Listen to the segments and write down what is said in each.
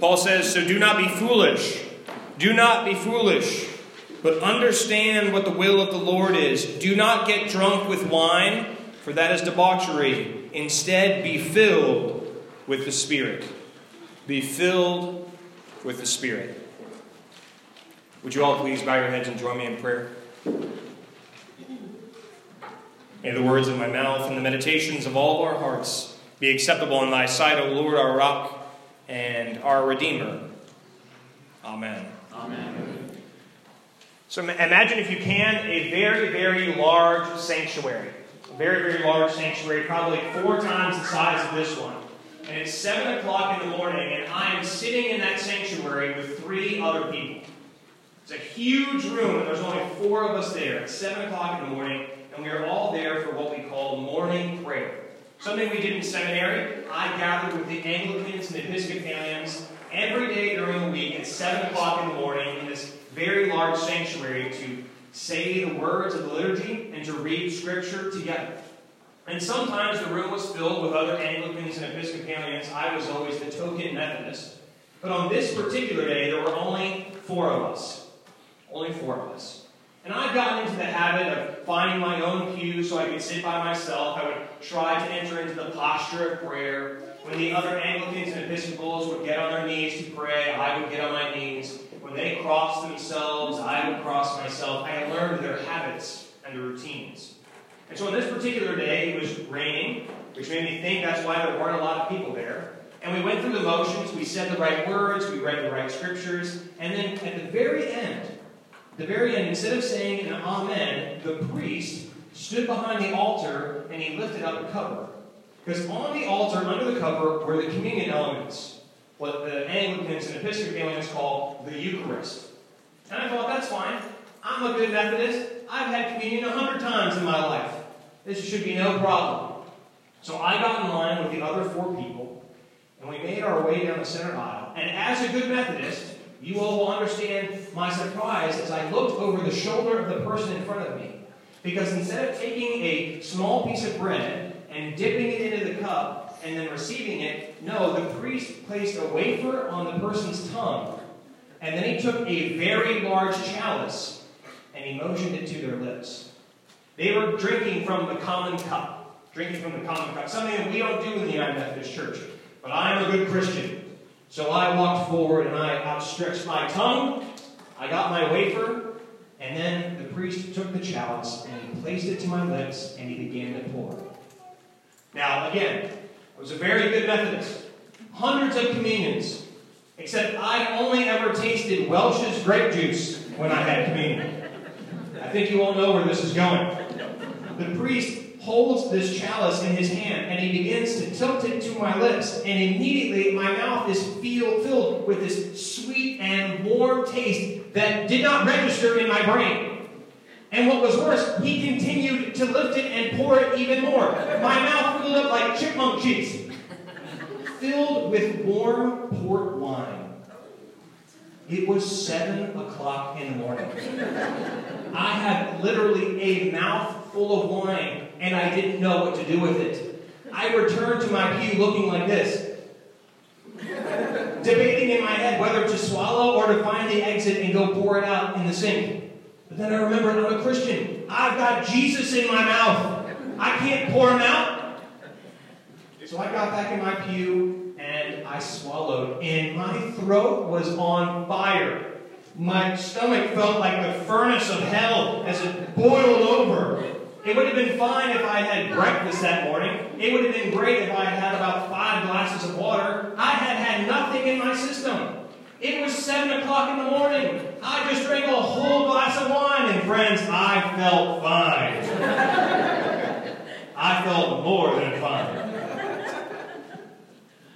Paul says, So do not be foolish. Do not be foolish, but understand what the will of the Lord is. Do not get drunk with wine, for that is debauchery. Instead, be filled with the Spirit. Be filled with the Spirit. Would you all please bow your heads and join me in prayer? May the words of my mouth and the meditations of all of our hearts be acceptable in thy sight, O Lord, our rock and our Redeemer. Amen. Amen. So imagine, if you can, a very, very large sanctuary. A very, very large sanctuary, probably four times the size of this one. And it's 7 o'clock in the morning, and I am sitting in that sanctuary with three other people. It's a huge room, and there's only four of us there. It's 7 o'clock in the morning, and we are all there for what we call morning prayer. Something we did in seminary. I gathered with the Anglicans and the Episcopalians every day during the week at 7 o'clock in the morning in this very large sanctuary to say the words of the liturgy and to read Scripture together. And sometimes the room was filled with other Anglicans and Episcopalians. I was always the token Methodist. But on this particular day, there were only four of us. Only four of us. And I've gotten into the habit of finding my own pew so I could sit by myself. I would try to enter into the posture of prayer. When the other Anglicans and Episcopals would get on their knees to pray, I would get on my knees. When they crossed themselves, I would cross myself. I learned their habits and their routines. And so on this particular day, it was raining, which made me think that's why there weren't a lot of people there. And we went through the motions, we said the right words, we read the right scriptures, and then at the very end, the very end, instead of saying an amen, the priest stood behind the altar and he lifted up a cover. Because on the altar, under the cover, were the communion elements, what the Anglicans and Episcopalians call the Eucharist. And I thought, that's fine. I'm a good Methodist. I've had communion a hundred times in my life. This should be no problem. So I got in line with the other four people, and we made our way down the center aisle. And as a good Methodist, you all will understand my surprise as I looked over the shoulder of the person in front of me. Because instead of taking a small piece of bread and dipping it into the cup and then receiving it, no, the priest placed a wafer on the person's tongue. And then he took a very large chalice and he motioned it to their lips. They were drinking from the common cup. Drinking from the common cup. Something that we don't do in the United Methodist Church. But I am a good Christian. So I walked forward and I outstretched my tongue. I got my wafer, and then the priest took the chalice and he placed it to my lips and he began to pour. Now, again, I was a very good Methodist. Hundreds of communions, except I only ever tasted Welch's grape juice when I had communion. I think you all know where this is going. The priest holds this chalice in his hand and he begins to tilt it to my lips. And immediately my mouth is feel, filled with this sweet and warm taste that did not register in my brain. And what was worse, he continued to lift it and pour it even more. My mouth filled up like chipmunk cheeks, filled with warm port wine. It was seven o'clock in the morning. I had literally a mouth full of wine and I didn't know what to do with it. I returned to my pew looking like this, debating in my head whether to swallow or to find the exit and go pour it out in the sink. But then I remembered I'm a Christian. I've got Jesus in my mouth. I can't pour him out. So I got back in my pew and I swallowed, and my throat was on fire. My stomach felt like the furnace of hell as it boiled. It would have been fine if I had breakfast that morning. It would have been great if I had had about five glasses of water. I had had nothing in my system. It was 7 o'clock in the morning. I just drank a whole glass of wine, and friends, I felt fine. I felt more than fine.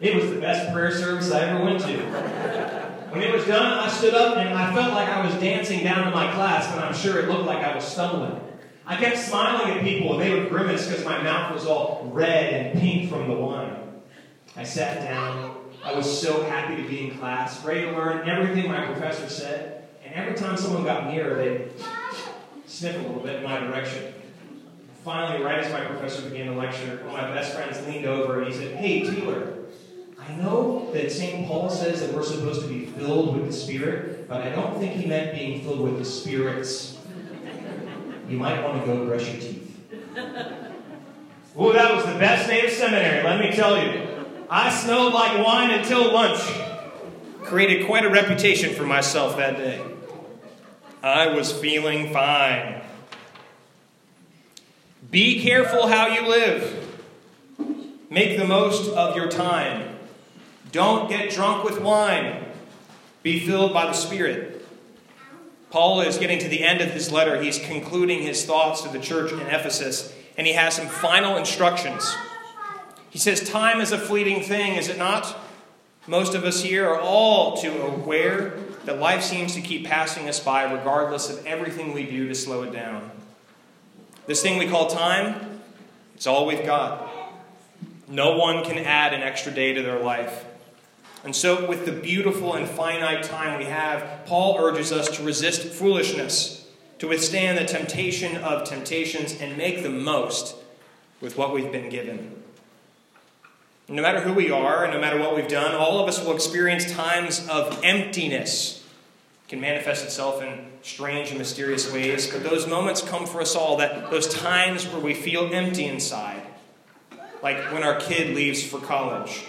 It was the best prayer service I ever went to. When it was done, I stood up and I felt like I was dancing down to my class, but I'm sure it looked like I was stumbling. I kept smiling at people, and they would grimace because my mouth was all red and pink from the wine. I sat down. I was so happy to be in class, ready to learn everything my professor said. And every time someone got near, they'd sniff a little bit in my direction. Finally, right as my professor began the lecture, one of my best friends leaned over and he said, Hey, Taylor, I know that St. Paul says that we're supposed to be filled with the Spirit, but I don't think he meant being filled with the spirits. You might want to go brush your teeth. Ooh, that was the best day of seminary, let me tell you. I smelled like wine until lunch. Created quite a reputation for myself that day. I was feeling fine. Be careful how you live. Make the most of your time. Don't get drunk with wine. Be filled by the Spirit. Paul is getting to the end of his letter. He's concluding his thoughts to the church in Ephesus, and he has some final instructions. He says, Time is a fleeting thing, is it not? Most of us here are all too aware that life seems to keep passing us by regardless of everything we do to slow it down. This thing we call time, it's all we've got. No one can add an extra day to their life. And so, with the beautiful and finite time we have, Paul urges us to resist foolishness, to withstand the temptation of temptations, and make the most with what we've been given. No matter who we are and no matter what we've done, all of us will experience times of emptiness. It can manifest itself in strange and mysterious ways, but those moments come for us all, that those times where we feel empty inside. Like when our kid leaves for college,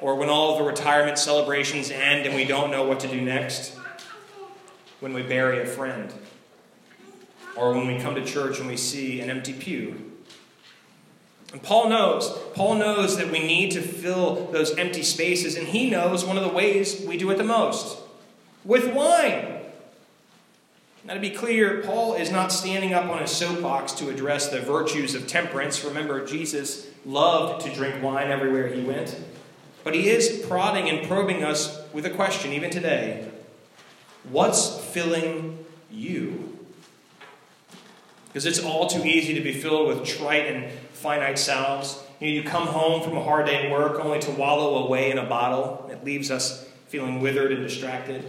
or when all the retirement celebrations end and we don't know what to do next, when we bury a friend, or when we come to church and we see an empty pew and Paul knows. Paul knows that we need to fill those empty spaces, and he knows one of the ways we do it the most with wine. Now, to be clear, Paul is not standing up on a soapbox to address the virtues of temperance. Remember, Jesus loved to drink wine everywhere he went. But he is prodding and probing us with a question, even today What's filling you? Because it's all too easy to be filled with trite and finite selves. You, know, you come home from a hard day at work only to wallow away in a bottle. It leaves us feeling withered and distracted.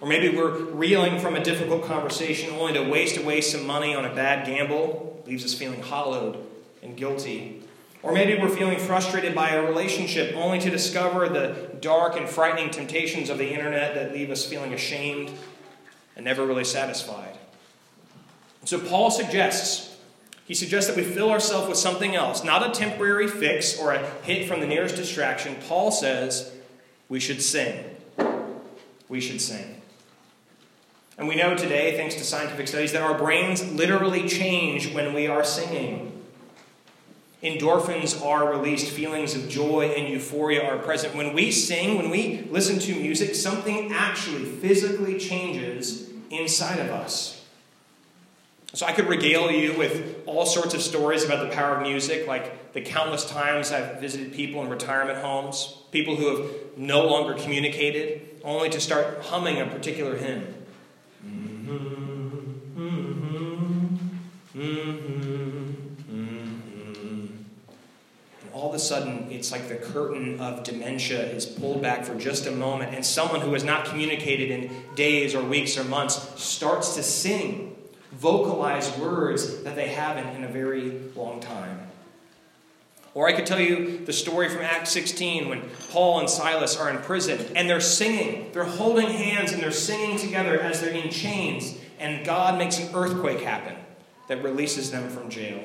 Or maybe we're reeling from a difficult conversation only to waste away some money on a bad gamble. It leaves us feeling hollowed and guilty. Or maybe we're feeling frustrated by a relationship only to discover the dark and frightening temptations of the internet that leave us feeling ashamed and never really satisfied. So Paul suggests he suggests that we fill ourselves with something else, not a temporary fix or a hit from the nearest distraction. Paul says we should sing. We should sing. And we know today, thanks to scientific studies, that our brains literally change when we are singing. Endorphins are released, feelings of joy and euphoria are present. When we sing, when we listen to music, something actually physically changes inside of us. So I could regale you with all sorts of stories about the power of music, like the countless times I've visited people in retirement homes, people who have no longer communicated, only to start humming a particular hymn. And a sudden, it's like the curtain of dementia is pulled back for just a moment, and someone who has not communicated in days or weeks or months starts to sing vocalize words that they haven't in a very long time. Or I could tell you the story from Acts 16 when Paul and Silas are in prison and they're singing. They're holding hands and they're singing together as they're in chains, and God makes an earthquake happen that releases them from jail.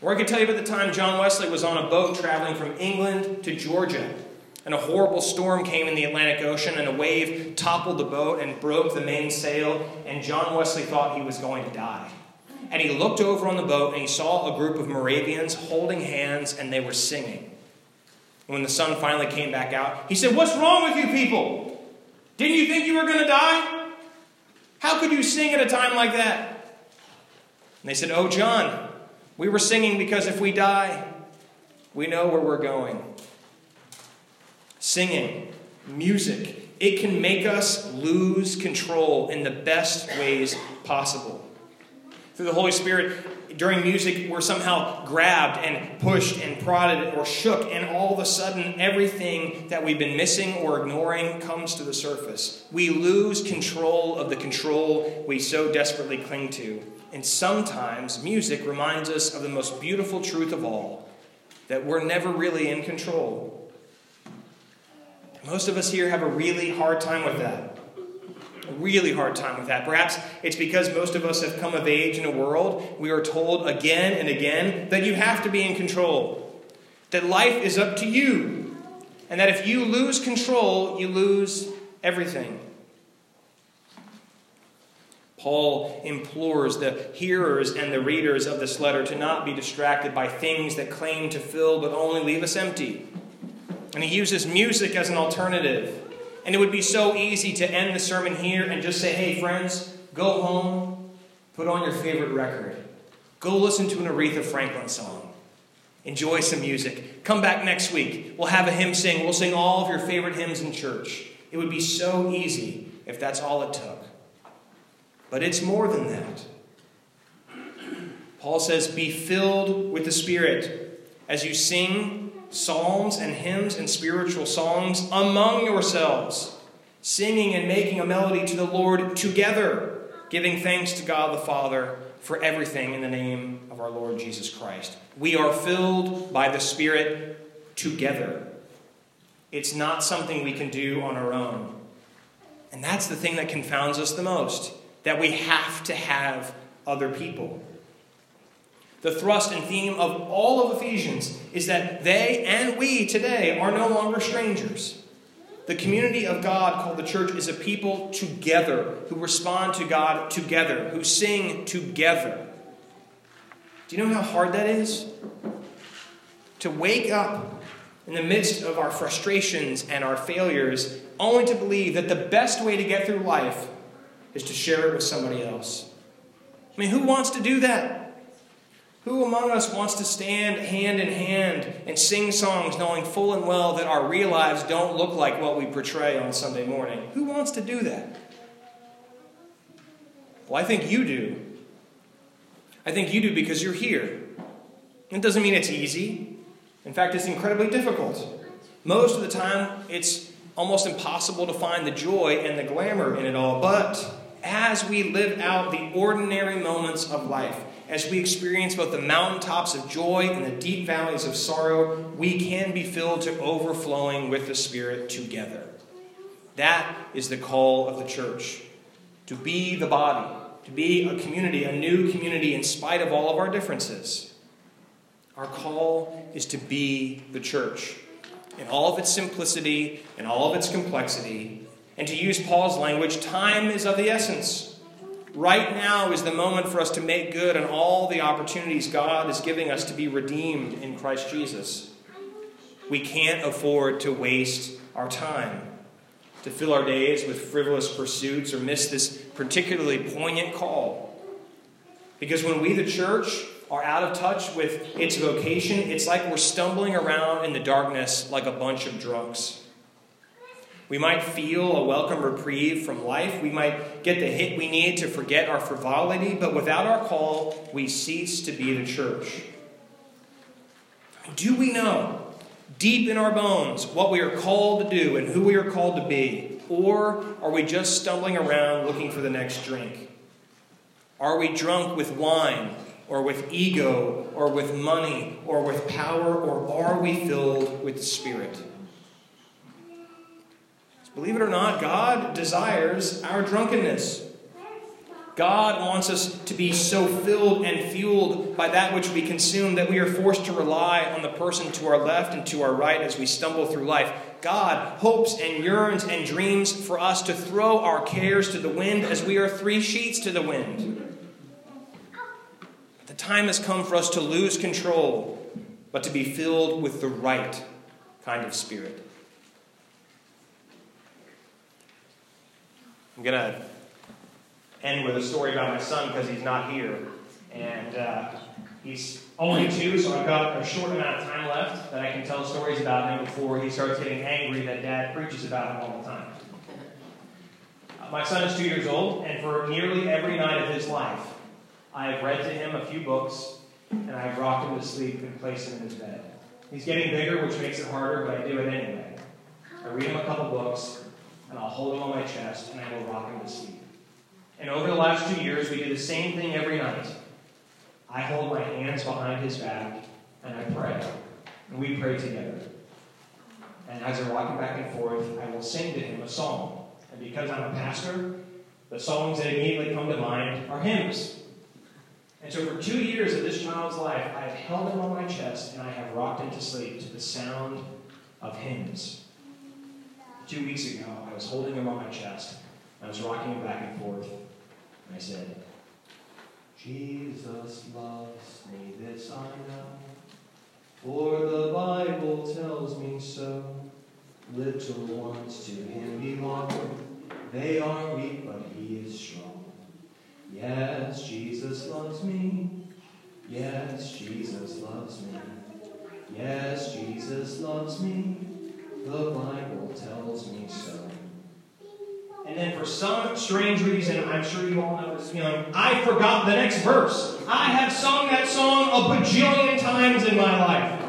Or I could tell you about the time John Wesley was on a boat traveling from England to Georgia and a horrible storm came in the Atlantic Ocean, and a wave toppled the boat and broke the mainsail, and John Wesley thought he was going to die. And he looked over on the boat and he saw a group of Moravians holding hands and they were singing. When the sun finally came back out, he said, What's wrong with you people? Didn't you think you were going to die? How could you sing at a time like that? And they said, Oh, John, we were singing because if we die, we know where we're going singing, music. It can make us lose control in the best ways possible. Through the Holy Spirit, during music, we're somehow grabbed and pushed and prodded or shook, and all of a sudden, everything that we've been missing or ignoring comes to the surface. We lose control of the control we so desperately cling to. And sometimes music reminds us of the most beautiful truth of all that we're never really in control. Most of us here have a really hard time with that. Really hard time with that. Perhaps it's because most of us have come of age in a world we are told again and again that you have to be in control, that life is up to you, and that if you lose control, you lose everything. Paul implores the hearers and the readers of this letter to not be distracted by things that claim to fill but only leave us empty. And he uses music as an alternative. And it would be so easy to end the sermon here and just say, hey, friends, go home, put on your favorite record, go listen to an Aretha Franklin song, enjoy some music. Come back next week. We'll have a hymn sing. We'll sing all of your favorite hymns in church. It would be so easy if that's all it took. But it's more than that. Paul says, Be filled with the Spirit as you sing psalms and hymns and spiritual songs among yourselves, singing and making a melody to the Lord together, giving thanks to God the Father for everything in the name of our Lord Jesus Christ. We are filled by the Spirit together. It's not something we can do on our own. And that's the thing that confounds us the most that we have to have other people. The thrust and theme of all of Ephesians is that they and we today are no longer strangers. The community of God called the church is a people together who respond to God together, who sing together. Do you know how hard that is? To wake up in the midst of our frustrations and our failures, only to believe that the best way to get through life is to share it with somebody else. I mean, who wants to do that? Who among us wants to stand hand in hand and sing songs knowing full and well that our real lives don't look like what we portray on Sunday morning? Who wants to do that? Well, I think you do. I think you do because you're here. It doesn't mean it's easy. In fact, it's incredibly difficult. Most of the time, it's almost impossible to find the joy and the glamour in it all. But as we live out the ordinary moments of life, as we experience both the mountaintops of joy and the deep valleys of sorrow, we can be filled to overflowing with the Spirit together. That is the call of the church to be the body, to be a community, a new community, in spite of all of our differences. Our call is to be the church in all of its simplicity and all of its complexity. And to use Paul's language, time is of the essence. Right now is the moment for us to make good on all the opportunities God is giving us to be redeemed in Christ Jesus. We can't afford to waste our time, to fill our days with frivolous pursuits or miss this particularly poignant call. Because when we, the church, are out of touch with its vocation, it's like we're stumbling around in the darkness like a bunch of drunks. We might feel a welcome reprieve from life. We might get the hit we need to forget our frivolity, but without our call, we cease to be the church. Do we know deep in our bones what we are called to do and who we are called to be? Or are we just stumbling around looking for the next drink? Are we drunk with wine, or with ego, or with money, or with power, or are we filled with the Spirit? Believe it or not, God desires our drunkenness. God wants us to be so filled and fueled by that which we consume that we are forced to rely on the person to our left and to our right as we stumble through life. God hopes and yearns and dreams for us to throw our cares to the wind as we are three sheets to the wind. The time has come for us to lose control, but to be filled with the right kind of spirit. I'm going to end with a story about my son because he's not here. And uh, he's only two, so I've got a short amount of time left that I can tell stories about him before he starts getting angry that dad preaches about him all the time. Uh, my son is two years old, and for nearly every night of his life, I have read to him a few books, and I have rocked him to sleep and placed him in his bed. He's getting bigger, which makes it harder, but I do it anyway. I read him a couple books, and I'll hold him on my chest, and I will rock him to sleep. And over the last two years, we do the same thing every night. I hold my hands behind his back, and I pray. And we pray together. And as I walk him back and forth, I will sing to him a song. And because I'm a pastor, the songs that immediately come to mind are hymns. And so for two years of this child's life, I have held him on my chest and I have rocked him to sleep to the sound of hymns. Two weeks ago, I was holding him on my chest. I was rocking him back and forth. And I said, Jesus loves me, this I know, for the Bible tells me so. Little ones to him belong, they are weak, but he is strong. Yes, Jesus loves me. Yes, Jesus loves me. Yes, Jesus loves me. The Bible tells me so. And then for some strange reason, I'm sure you all know this feeling, I forgot the next verse. I have sung that song a bajillion times in my life.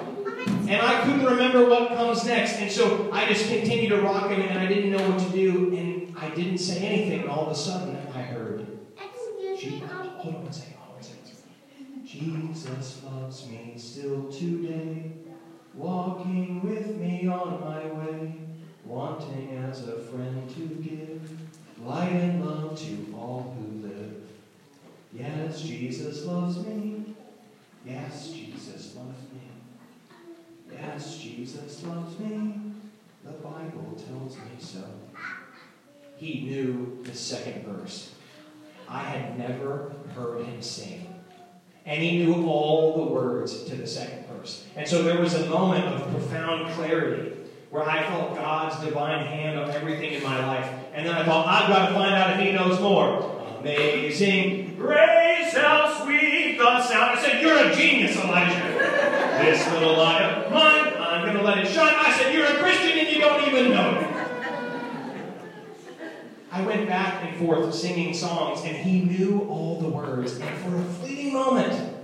And I couldn't remember what comes next. And so I just continued to rock him and I didn't know what to do. And I didn't say anything. And all of a sudden I heard, hold on one second, hold on one second. Jesus loves me still today, walking with me on my way, wanting as a friend to give light and love to all who live. Yes, Jesus loves me. Yes, Jesus loves me. Yes, Jesus loves me. The Bible tells me so. He knew the second verse. I had never heard him sing. And he knew all the words to the second verse. And so there was a moment of profound clarity where I felt God's divine hand on everything in my life. And then I thought, I've got to find out if he knows more. Amazing grace, how sweet the sound. I said, You're a genius, Elijah. this little light of mine, I'm going to let it shine. I said, You're a Christian and you don't even know it. I went back and forth singing songs, and he knew all the words. And for a fleeting moment,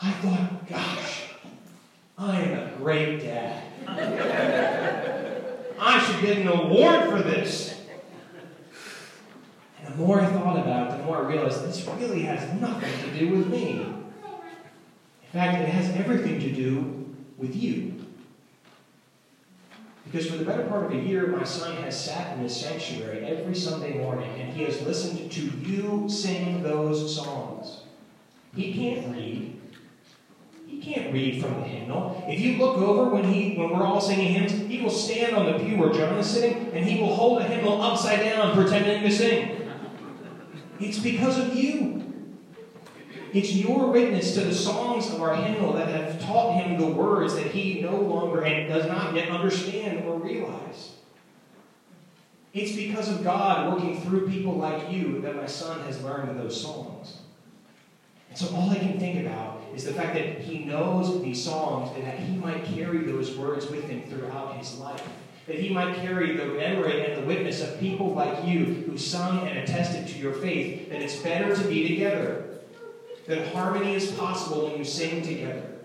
I thought, gosh, I am a great dad. I should get an award for this. And the more I thought about it, the more I realized this really has nothing to do with me. In fact, it has everything to do with you. Because for the better part of a year, my son has sat in this sanctuary every Sunday morning and he has listened to you sing those songs. He can't read. He can't read from the hymnal. If you look over when he when we're all singing hymns, he will stand on the pew where John is sitting and he will hold a hymnal upside down pretending to sing. It's because of you. It's your witness to the songs of our hymnal that have taught him the words that he no longer and does not yet understand or realize. It's because of God working through people like you that my son has learned those songs. And so all I can think about is the fact that he knows these songs and that he might carry those words with him throughout his life. That he might carry the memory and the witness of people like you who sung and attested to your faith that it's better to be together that harmony is possible when you sing together.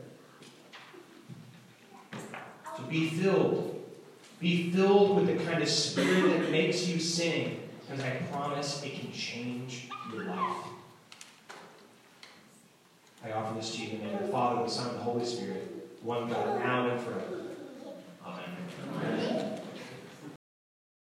So be filled. Be filled with the kind of spirit that makes you sing, because I promise it can change your life. I offer this to you in the name of the Father, the Son, and the Holy Spirit, one God, now and forever. Amen. Amen.